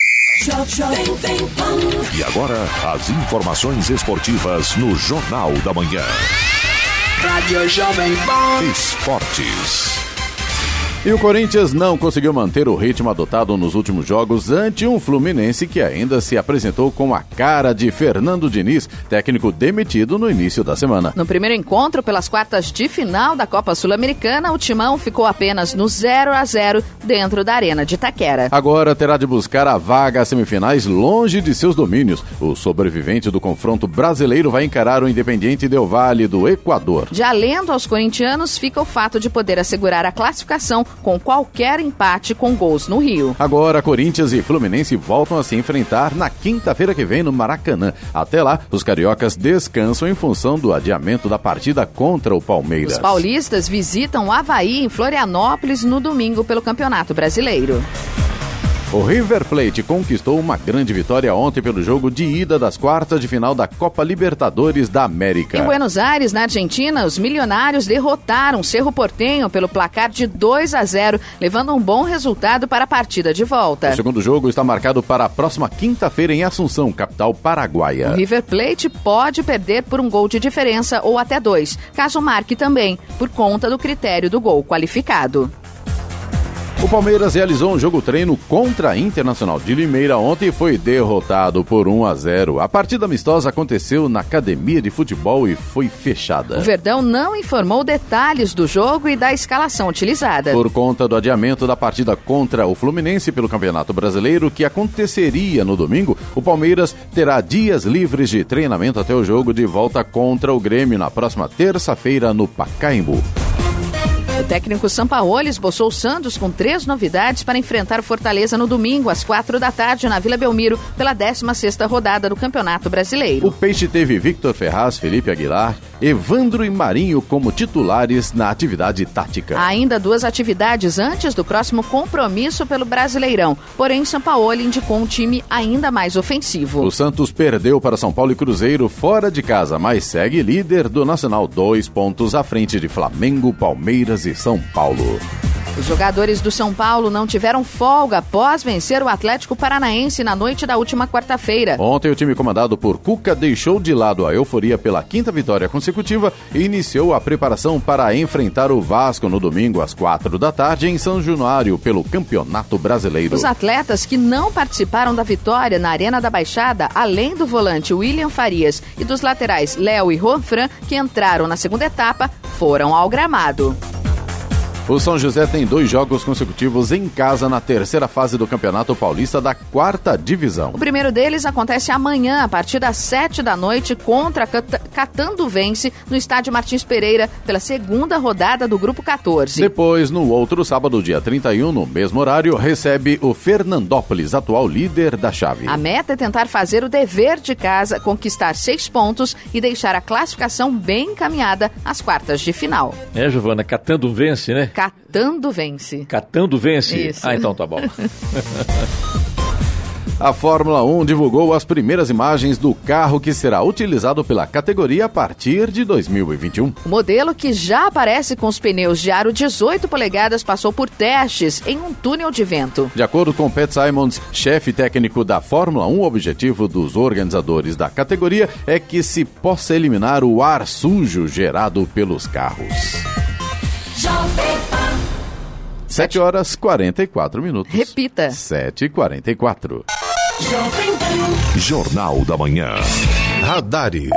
E agora, as informações esportivas no Jornal da Manhã. Rádio Jovem Pan. Esportes. E o Corinthians não conseguiu manter o ritmo adotado nos últimos jogos ante um Fluminense que ainda se apresentou com a cara de Fernando Diniz, técnico demitido no início da semana. No primeiro encontro, pelas quartas de final da Copa Sul-Americana, o Timão ficou apenas no 0 a 0 dentro da Arena de Itaquera. Agora terá de buscar a vaga às semifinais longe de seus domínios. O sobrevivente do confronto brasileiro vai encarar o Independiente Del Valle do Equador. De alento aos corintianos fica o fato de poder assegurar a classificação com qualquer empate com gols no Rio. Agora, Corinthians e Fluminense voltam a se enfrentar na quinta-feira que vem no Maracanã. Até lá, os cariocas descansam em função do adiamento da partida contra o Palmeiras. Os paulistas visitam o Havaí em Florianópolis no domingo pelo Campeonato Brasileiro. O River Plate conquistou uma grande vitória ontem pelo jogo de ida das quartas de final da Copa Libertadores da América. Em Buenos Aires, na Argentina, os milionários derrotaram Cerro Portenho pelo placar de 2 a 0, levando um bom resultado para a partida de volta. O segundo jogo está marcado para a próxima quinta-feira em Assunção, capital paraguaia. O River Plate pode perder por um gol de diferença ou até dois, caso marque também, por conta do critério do gol qualificado. O Palmeiras realizou um jogo treino contra a Internacional de Limeira ontem e foi derrotado por 1 a 0. A partida amistosa aconteceu na academia de futebol e foi fechada. O Verdão não informou detalhes do jogo e da escalação utilizada. Por conta do adiamento da partida contra o Fluminense pelo Campeonato Brasileiro, que aconteceria no domingo, o Palmeiras terá dias livres de treinamento até o jogo de volta contra o Grêmio na próxima terça-feira no Pacaembu. O técnico Sampaoli esboçou o Santos com três novidades para enfrentar o Fortaleza no domingo, às quatro da tarde, na Vila Belmiro, pela 16ª rodada do Campeonato Brasileiro. O Peixe teve Victor Ferraz, Felipe Aguilar, Evandro e Marinho como titulares na atividade tática. Há ainda duas atividades antes do próximo compromisso pelo Brasileirão, porém Sampaoli indicou um time ainda mais ofensivo. O Santos perdeu para São Paulo e Cruzeiro fora de casa, mas segue líder do Nacional, dois pontos à frente de Flamengo, Palmeiras e São Paulo. Os jogadores do São Paulo não tiveram folga após vencer o Atlético Paranaense na noite da última quarta-feira. Ontem, o time comandado por Cuca deixou de lado a euforia pela quinta vitória consecutiva e iniciou a preparação para enfrentar o Vasco no domingo às quatro da tarde em São Januário pelo Campeonato Brasileiro. Os atletas que não participaram da vitória na Arena da Baixada, além do volante William Farias e dos laterais Léo e Ronfran, que entraram na segunda etapa, foram ao gramado. O São José tem dois jogos consecutivos em casa na terceira fase do Campeonato Paulista da quarta divisão. O primeiro deles acontece amanhã, a partir das sete da noite, contra Catando Vence, no estádio Martins Pereira, pela segunda rodada do Grupo 14. Depois, no outro sábado, dia 31, no mesmo horário, recebe o Fernandópolis, atual líder da chave. A meta é tentar fazer o dever de casa, conquistar seis pontos e deixar a classificação bem encaminhada às quartas de final. É, Giovana, Catando Vence, né? Catando vence. Catando vence? Isso. Ah, então tá bom. [laughs] [laughs] A Fórmula 1 divulgou as primeiras imagens do carro que será utilizado pela categoria a partir de 2021. O modelo que já aparece com os pneus de aro 18 polegadas passou por testes em um túnel de vento. De acordo com Pat Simons, chefe técnico da Fórmula 1, o objetivo dos organizadores da categoria é que se possa eliminar o ar sujo gerado pelos carros. 7 horas 44 minutos. Repita. 7 e 44 Jornal da Manhã. Radares.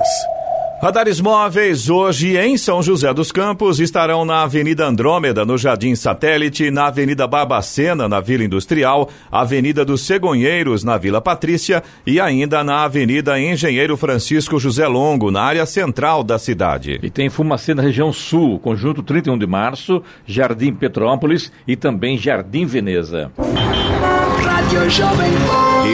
Radares móveis hoje em São José dos Campos estarão na Avenida Andrômeda, no Jardim Satélite, na Avenida Barbacena, na Vila Industrial, Avenida dos Cegonheiros, na Vila Patrícia e ainda na Avenida Engenheiro Francisco José Longo, na área central da cidade. E tem Fumacê na região sul, conjunto 31 de março, Jardim Petrópolis e também Jardim Veneza. Rádio Jovem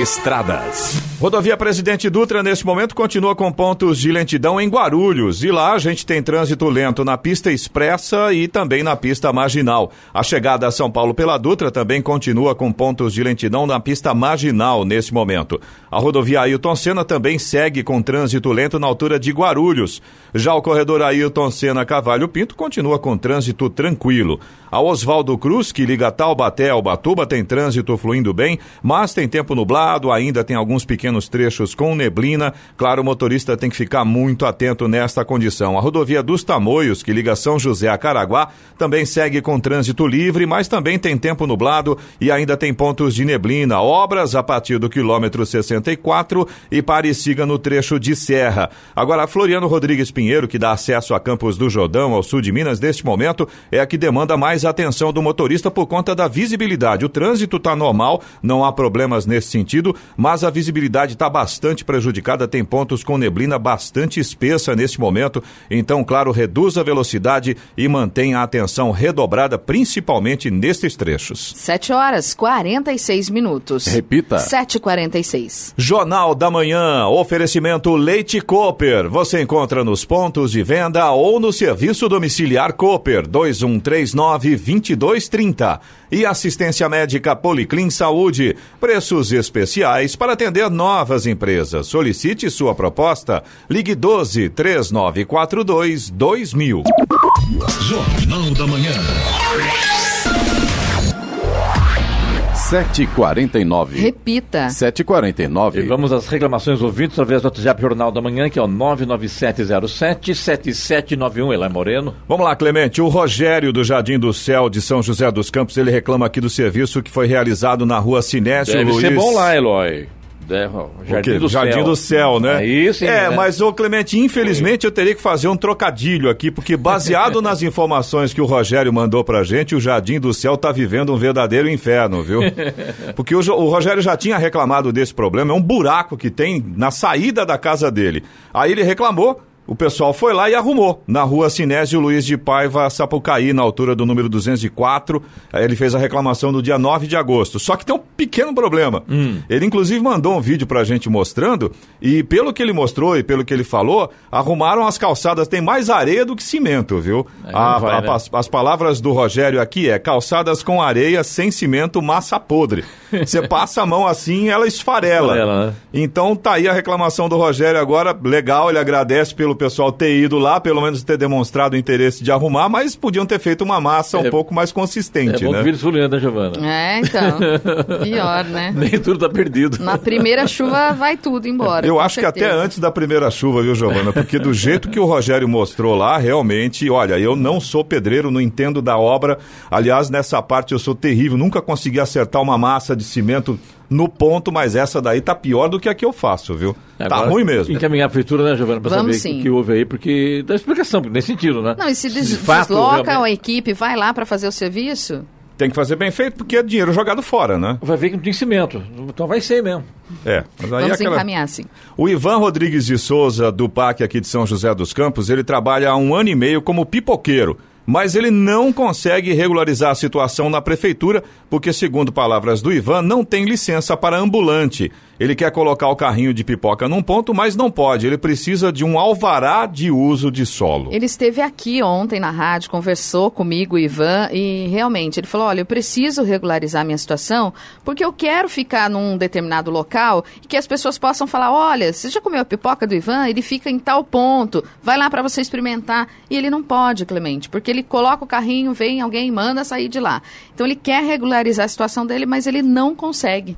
Estradas. Rodovia Presidente Dutra, neste momento, continua com pontos de lentidão em Guarulhos. E lá a gente tem trânsito lento na pista expressa e também na pista marginal. A chegada a São Paulo pela Dutra também continua com pontos de lentidão na pista marginal neste momento. A rodovia Ailton Senna também segue com trânsito lento na altura de Guarulhos. Já o corredor Ailton Senna Cavalho Pinto continua com trânsito tranquilo. A Oswaldo Cruz, que liga Taubaté ao Batuba, tem trânsito fluindo bem, mas tem tempo nublado, ainda tem alguns pequenos trechos com neblina. Claro, o motorista tem que ficar muito atento nesta condição. A rodovia dos Tamoios, que liga São José a Caraguá, também segue com trânsito livre, mas também tem tempo nublado e ainda tem pontos de neblina. Obras a partir do quilômetro 64 e pare e siga no trecho de Serra. Agora, Floriano Rodrigues Pinheiro, que dá acesso a Campos do Jordão, ao sul de Minas, neste momento, é a que demanda mais atenção do motorista por conta da visibilidade. O trânsito está normal, não há problemas nesse sentido, mas a visibilidade visibilidade está bastante prejudicada, tem pontos com neblina bastante espessa neste momento. Então, claro, reduz a velocidade e mantenha a atenção redobrada, principalmente nestes trechos. 7 horas 46 minutos. Repita. 7h46. Jornal da Manhã, oferecimento Leite Cooper. Você encontra nos pontos de venda ou no serviço domiciliar Cooper 2139 2230. E assistência médica Policlin Saúde. Preços especiais para atender novas empresas. Solicite sua proposta. Ligue 12 3942 2000. Jornal da Manhã. 7h49. Repita. 7h49. E vamos às reclamações ouvintes através do WhatsApp Jornal da Manhã, que é o 99707-7791. Elan Moreno. Vamos lá, Clemente. O Rogério do Jardim do Céu de São José dos Campos, ele reclama aqui do serviço que foi realizado na rua Sinésio Deve Luiz. ser bom lá, Eloy. O Jardim do Jardim Céu. do Céu, né? Aí sim, É, né? mas, ô Clemente, infelizmente eu teria que fazer um trocadilho aqui, porque baseado [laughs] nas informações que o Rogério mandou pra gente, o Jardim do Céu tá vivendo um verdadeiro inferno, viu? [laughs] Porque o, o Rogério já tinha reclamado desse problema, é um buraco que tem na saída da casa dele. Aí ele reclamou. O pessoal foi lá e arrumou, na rua Sinésio Luiz de Paiva, Sapucaí, na altura do número 204. Aí Ele fez a reclamação no dia 9 de agosto. Só que tem um pequeno problema. Ele, inclusive, mandou um vídeo pra gente mostrando, e pelo que ele mostrou e pelo que ele falou, arrumaram as calçadas. Tem mais areia do que cimento, viu? A- vai, né? as, as palavras do Rogério aqui é calçadas com areia, sem cimento, massa podre. [laughs] Você passa a mão assim, ela esfarela. Esfarela, né? Então tá aí a reclamação do Rogério agora. Legal, ele agradece pelo pessoal ter ido lá, pelo menos ter demonstrado o interesse de arrumar, mas podiam ter feito uma massa um É- pouco mais É consistente, bom né? vira esfoliando, né, Giovana? É, então. [laughs] Pior, né? Nem tudo tá perdido. Na primeira chuva vai tudo embora. Eu acho que até certeza. antes da primeira chuva, viu, Giovana? Porque do jeito que o Rogério mostrou lá, realmente, olha, eu não sou pedreiro, não entendo da obra. Aliás, nessa parte eu sou terrível, nunca consegui acertar uma massa de cimento no ponto, mas essa daí tá pior do que a que eu faço, viu? tá Agora, ruim mesmo. Encaminhar a prefeitura, né, Giovana, pra Vamos saber o sim. que houve aí, porque dá explicação, nesse sentido, né? Não, e se des de fato, desloca realmente- a equipe, vai lá para fazer o serviço? Tem que fazer bem feito, porque é dinheiro jogado fora, né? Vai ver que não tem cimento. Então vai ser mesmo. É. Mas aí Vamos aquela... encaminhar, sim. O Ivan Rodrigues de Souza, do PAC aqui de São José dos Campos, ele trabalha há um ano e meio como pipoqueiro. Mas ele não consegue regularizar a situação na prefeitura, porque, segundo palavras do Ivan, não tem licença para ambulante. Ele quer colocar o carrinho de pipoca num ponto, mas não pode. Ele precisa de um alvará de uso de solo. Ele esteve aqui ontem na rádio, conversou comigo, Ivan, e realmente ele falou: olha, eu preciso regularizar minha situação porque eu quero ficar num determinado local e que as pessoas possam falar: olha, você já comeu a pipoca do Ivan? Ele fica em tal ponto, vai lá para você experimentar. E ele não pode, Clemente, porque ele coloca o carrinho, vem alguém, manda sair de lá. Então ele quer regularizar a situação dele, mas ele não consegue.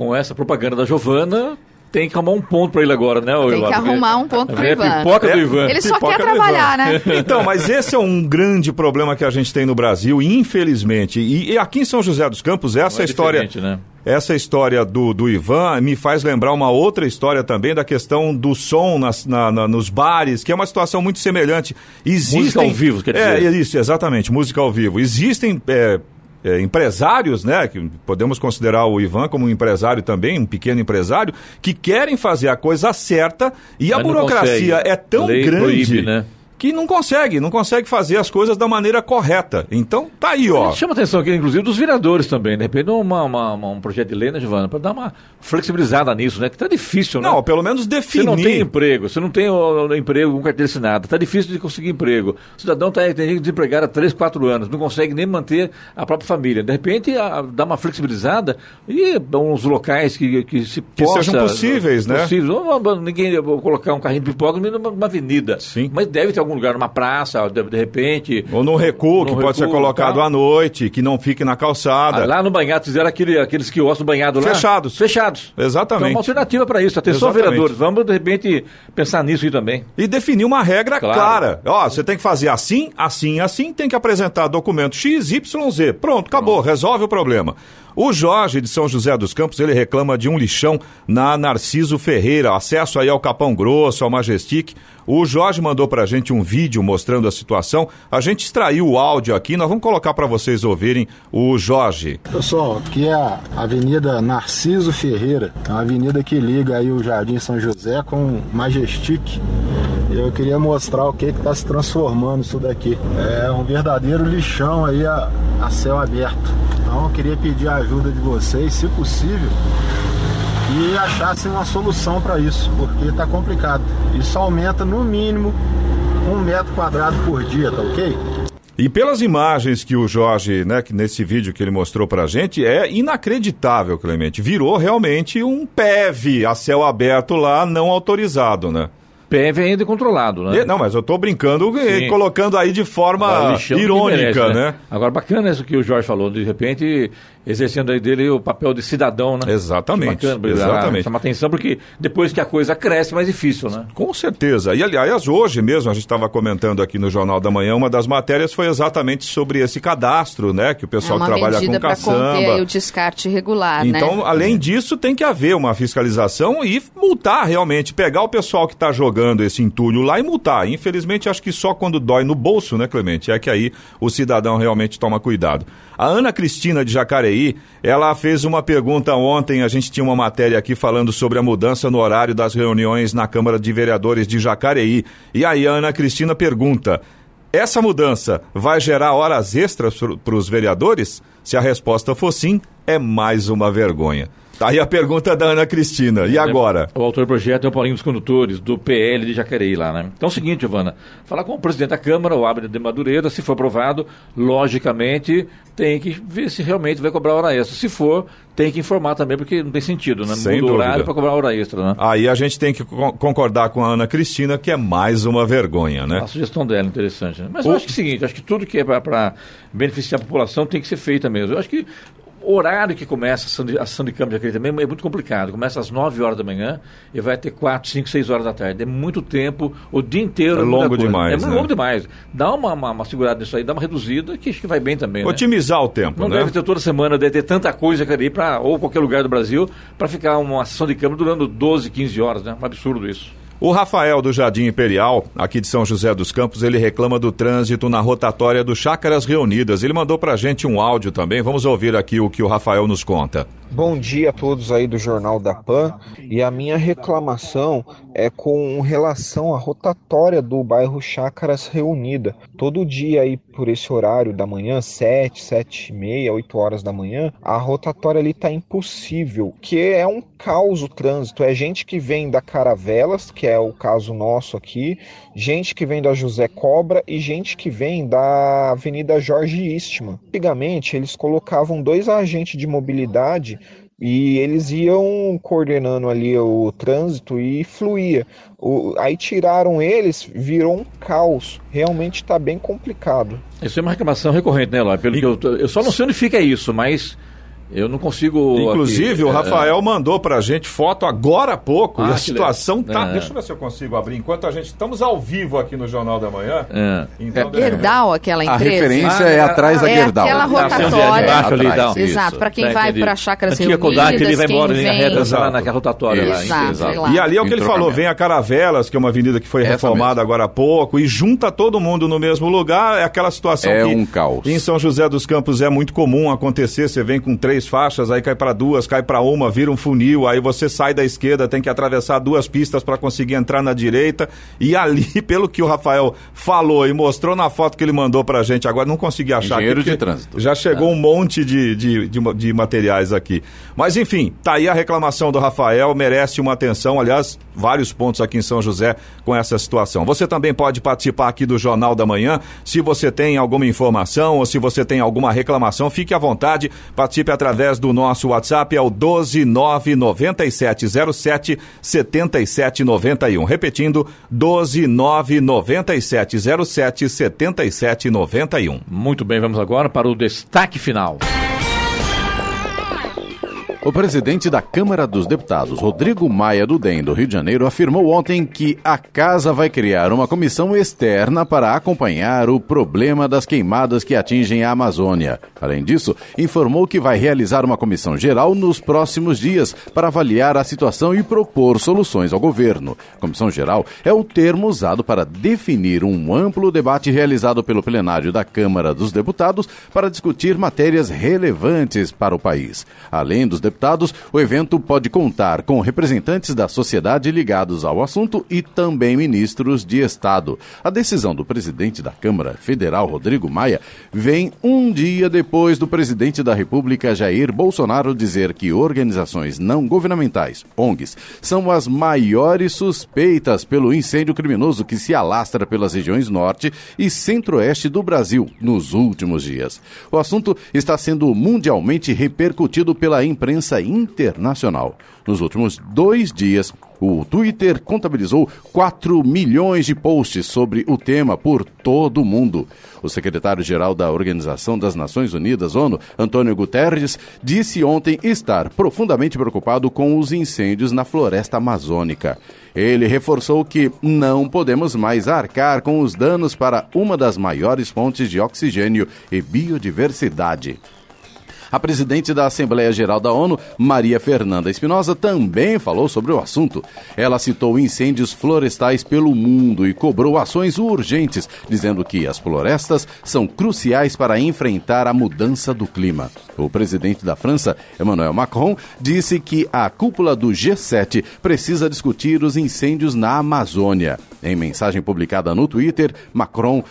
Com essa propaganda da Giovana, tem que arrumar um ponto pra ele agora, né, Tem Ivan? que arrumar um ponto pro é Ivan. pipoca do É. Ivan. Ele só Pipoca quer trabalhar, né? [laughs] Então, mas esse é um grande problema que a gente tem no Brasil, infelizmente. E, e aqui em São José dos Campos, essa é história. né? Essa história do, do Ivan me faz lembrar uma outra história também da questão do som nas, na- na- nos bares, que é uma situação muito semelhante. Existem, Música ao vivo, quer É, dizer. isso, exatamente, música ao vivo. Existem é, é, empresários, né, que podemos considerar o Ivan como um empresário também, um pequeno empresário, que querem fazer a coisa certa e a Mas não burocracia consegue. é tão A lei grande proíbe, né? Que não consegue, não consegue fazer as coisas da maneira correta. Então, tá aí, ó. Chama atenção aqui, inclusive, dos vereadores também. De repente, uma, uma- uma- um projeto de lei, né, Giovana? Para dar uma flexibilizada nisso, né? Que tá difícil, né? Não, pelo menos Você definir. não tem emprego, você não tem ó, ó, emprego com carteira assinada, tá difícil de conseguir emprego. O cidadão tá, tem gente desempregado há 3, 4 anos, não consegue nem manter a própria família. De repente, a- dá uma flexibilizada e uns locais que, que se Que possa, sejam possíveis, né? possíveis. Não, não, Ninguém colocar um carrinho de pipoca no meio de uma, uma avenida. Sim. Mas deve ter algum lugar, numa praça, de, de repente. Ou num recuo, que num pode ser recuo, colocado tal. à noite, que não fique na calçada. Ah, lá no banhado fizeram aquele, aqueles quiosques no banhado lá. Fechados. Fechados. Exatamente. Então, uma alternativa para isso. Atenção, Exatamente. vereadores. Vamos, de repente, pensar nisso aí também. E definir uma regra Claro. clara. Ó, você tem que fazer assim, assim, assim, tem que apresentar documento X, Y, Z. Pronto, acabou, resolve o problema. O Jorge de São José dos Campos, ele reclama de um lixão na Narciso Ferreira, acesso aí ao Capão Grosso, ao Majestic. O Jorge mandou pra gente um vídeo mostrando a situação. A gente extraiu o áudio aqui, nós vamos colocar para vocês ouvirem o Jorge. Pessoal, aqui é a Avenida Narciso Ferreira, é uma avenida que liga aí o Jardim São José com o Majestic. Eu queria mostrar o que está se transformando isso daqui. É um verdadeiro lixão aí a, a céu aberto. Então eu queria pedir a ajuda de vocês, se possível, e achassem uma solução para isso, porque está complicado. Isso aumenta no mínimo um metro quadrado por dia, tá ok? E pelas imagens que o Jorge, né, que nesse vídeo que ele mostrou pra gente, é inacreditável, Clemente. Virou realmente um PEV a céu aberto lá, não autorizado, né? PEV ainda controlado, né? Não, mas eu tô brincando e colocando aí de forma irônica, merece, né? né? Agora, bacana isso que o Jorge falou, de repente exercendo aí dele o papel de cidadão, né? Exatamente. Bacana, exatamente. Chama atenção porque depois que a coisa cresce, é mais difícil, né? Com certeza. E aliás, hoje mesmo a gente estava comentando aqui no Jornal da Manhã, uma das matérias foi exatamente sobre esse cadastro, né? Que o pessoal é que trabalha com caçamba. Conter o descarte regular, então, né? além disso, tem que haver uma fiscalização e multar realmente, pegar o pessoal que está jogando esse entulho lá e multar. Infelizmente, acho que só quando dói no bolso, né, Clemente? É que aí o cidadão realmente toma cuidado. A Ana Cristina de Jacareí, ela fez uma pergunta ontem, a gente tinha uma matéria aqui falando sobre a mudança no horário das reuniões na Câmara de Vereadores de Jacareí. E aí a Ana Cristina pergunta: essa mudança vai gerar horas extras para os vereadores? Se a resposta for sim, é mais uma vergonha. Tá aí a pergunta da Ana Cristina. E agora? O autor do projeto é o Paulinho dos Condutores, do PL de Jacareí lá, né? Então é o seguinte, Giovana, falar com o presidente da Câmara, o Abner de Madureira, se for aprovado, logicamente tem que ver se realmente vai cobrar hora extra. Se for, tem que informar também, porque não tem sentido, né? Sem Muda horário para cobrar hora extra, né? Aí a gente tem que concordar com a Ana Cristina, que é mais uma vergonha, né? A sugestão dela é interessante, né? Mas o... eu acho que é o seguinte, acho que tudo que é para beneficiar a população tem que ser feito mesmo. Eu acho que o horário que começa a ação de campo de também é muito complicado. Começa às 9 horas da manhã e vai até 4, 5, 6 horas da tarde. É muito tempo, o dia inteiro. É, é longo demais. É né? longo demais. Dá uma, uma, uma, segurada nisso aí, dá uma reduzida, que acho que vai bem também. Né? Otimizar né? o tempo, Não né? deve ter toda semana, deve ter tanta coisa Jacareí, pra, ou qualquer lugar do Brasil, para ficar uma sessão de câmara durando 12, 15 horas. Né? Um absurdo isso. O Rafael do Jardim Imperial, aqui de São José dos Campos, ele reclama do trânsito na rotatória do Chácaras Reunidas. Ele mandou pra gente um áudio também. Vamos ouvir aqui o que o Rafael nos conta. Bom dia a todos aí do Jornal da Pan. E a minha reclamação é com relação à rotatória do bairro Chácaras Reunida. Todo dia aí por esse horário da manhã, 7, 7 e meia, 8 horas da manhã, a rotatória ali tá impossível, que é um caos o trânsito. É gente que vem da Caravelas, que é o caso nosso aqui, gente que vem da José Cobra e gente que vem da Avenida Jorge Istman. Antigamente eles colocavam dois agentes de mobilidade e eles iam coordenando ali o trânsito e fluía. O, aí tiraram eles, virou um caos. Realmente está bem complicado. Isso é uma reclamação recorrente, né, Ló? Pelo e... que eu, eu só não sei onde fica isso, mas eu não consigo. Inclusive, aqui, o é, Rafael é... mandou pra gente foto agora há pouco. Ah, e a situação tá. É. Deixa eu ver se eu consigo abrir. Enquanto a gente. Estamos ao vivo aqui no Jornal da Manhã. É. Então, é Gerdau, aquela empresa. A referência ah, é atrás da é Gerdau. Aquela rotatória. Atrás, Exato, para quem vai para chácaras Kodak, ele vai embora em linha reta lá naquela rotatória Exato, lá. Exato. E ali é o que ele falou: vem a Caravelas, que é uma avenida que foi Essa reformada mesmo. agora há pouco, e junta todo mundo no mesmo lugar. É aquela situação é que. um caos. Em São José dos Campos é muito comum acontecer. Você vem com três faixas, aí cai para duas, cai para uma, vira um funil, aí você sai da esquerda, tem que atravessar duas pistas para conseguir entrar na direita. E ali, [laughs] pelo que o Rafael falou e mostrou na foto que ele mandou pra gente, agora não consegui achar Engenheiro aqui, de trânsito. Já chegou é. um monte de, de, de, de, materiais aqui. Mas enfim, tá aí a reclamação do Rafael, merece uma atenção, aliás, vários pontos aqui em São José com essa situação. Você também pode participar aqui do Jornal da Manhã. Se você tem alguma informação ou se você tem alguma reclamação, fique à vontade, participe através do nosso WhatsApp, é o 1299707 7791. Repetindo, 1299707 7791. Muito bem, vamos agora para o destaque final. O presidente da Câmara dos Deputados, Rodrigo Maia do DEM do Rio de Janeiro, afirmou ontem que a casa vai criar uma comissão externa para acompanhar o problema das queimadas que atingem a Amazônia. Além disso, informou que vai realizar uma comissão geral nos próximos dias para avaliar a situação e propor soluções ao governo. Comissão geral é o termo usado para definir um amplo debate realizado pelo plenário da Câmara dos Deputados para discutir matérias relevantes para o país. Além dos deputados, o evento pode contar com representantes da sociedade ligados ao assunto e também ministros de Estado. A decisão do presidente da Câmara Federal, Rodrigo Maia, vem um dia depois do presidente da República, Jair Bolsonaro, dizer que organizações não governamentais, ONGs, são as maiores suspeitas pelo incêndio criminoso que se alastra pelas regiões norte e centro-oeste do Brasil nos últimos dias. O assunto está sendo mundialmente repercutido pela imprensa imprensa internacional. Nos últimos dois dias, o Twitter contabilizou 4 milhões de posts sobre o tema por todo o mundo. O secretário-geral da Organização das Nações Unidas, ONU, Antônio Guterres, disse ontem estar profundamente preocupado com os incêndios na floresta amazônica. Ele reforçou que não podemos mais arcar com os danos para uma das maiores fontes de oxigênio e biodiversidade. A presidente da Assembleia Geral da ONU, Maria Fernanda Espinosa, também falou sobre o assunto. Ela citou incêndios florestais pelo mundo e cobrou ações urgentes, dizendo que as florestas são cruciais para enfrentar a mudança do clima. O presidente da França, Emmanuel Macron, disse que a cúpula do G7 precisa discutir os incêndios na Amazônia. Em mensagem publicada no Twitter, Macron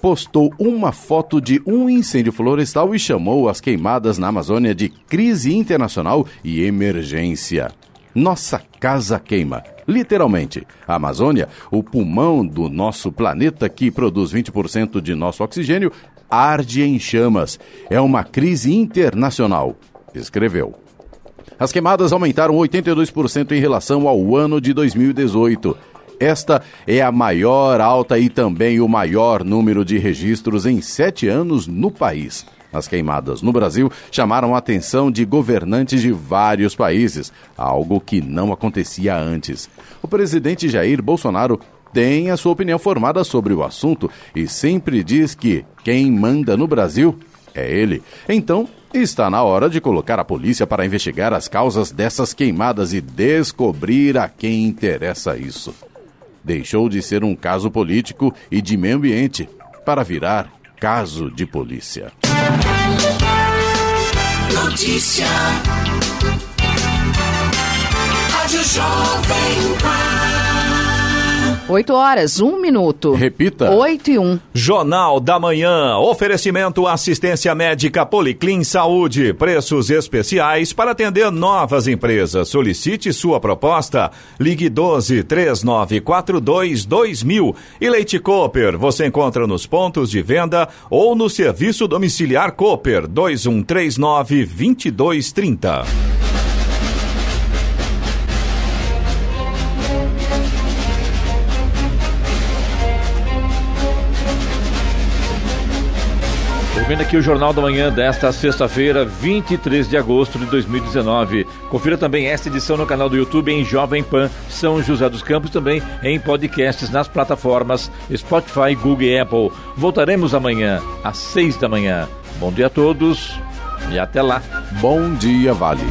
postou uma foto de um incêndio florestal e chamou as queimadas na Amazônia de crise internacional e emergência. Nossa casa queima. Literalmente, a Amazônia, o pulmão do nosso planeta que produz 20% de nosso oxigênio, arde em chamas. É uma crise internacional, escreveu. As queimadas aumentaram 82% em relação ao ano de 2018. Esta é a maior alta e também o maior número de registros em sete anos no país. As queimadas no Brasil chamaram a atenção de governantes de vários países, algo que não acontecia antes. O presidente Jair Bolsonaro tem a sua opinião formada sobre o assunto e sempre diz que quem manda no Brasil é ele. Então, está na hora de colocar a polícia para investigar as causas dessas queimadas e descobrir a quem interessa isso deixou de ser um caso político e de meio ambiente para virar caso de polícia. Notícia. Rádio Jovem Pan. 8 horas, 1 minuto. Repita. 8 e 1. Jornal da Manhã. Oferecimento assistência médica Policlin Saúde. Preços especiais para atender novas empresas. Solicite sua proposta. Ligue 12 3942 2000. E Leite Cooper. Você encontra nos pontos de venda ou no serviço domiciliar Cooper 2139 2230. Vendo aqui o Jornal da Manhã desta sexta-feira, 23 de agosto de 2019. Confira também esta edição no canal do YouTube em Jovem Pan São José dos Campos, também em podcasts nas plataformas Spotify, Google e Apple. Voltaremos amanhã às seis da manhã. Bom dia a todos e até lá. Bom dia, Vale.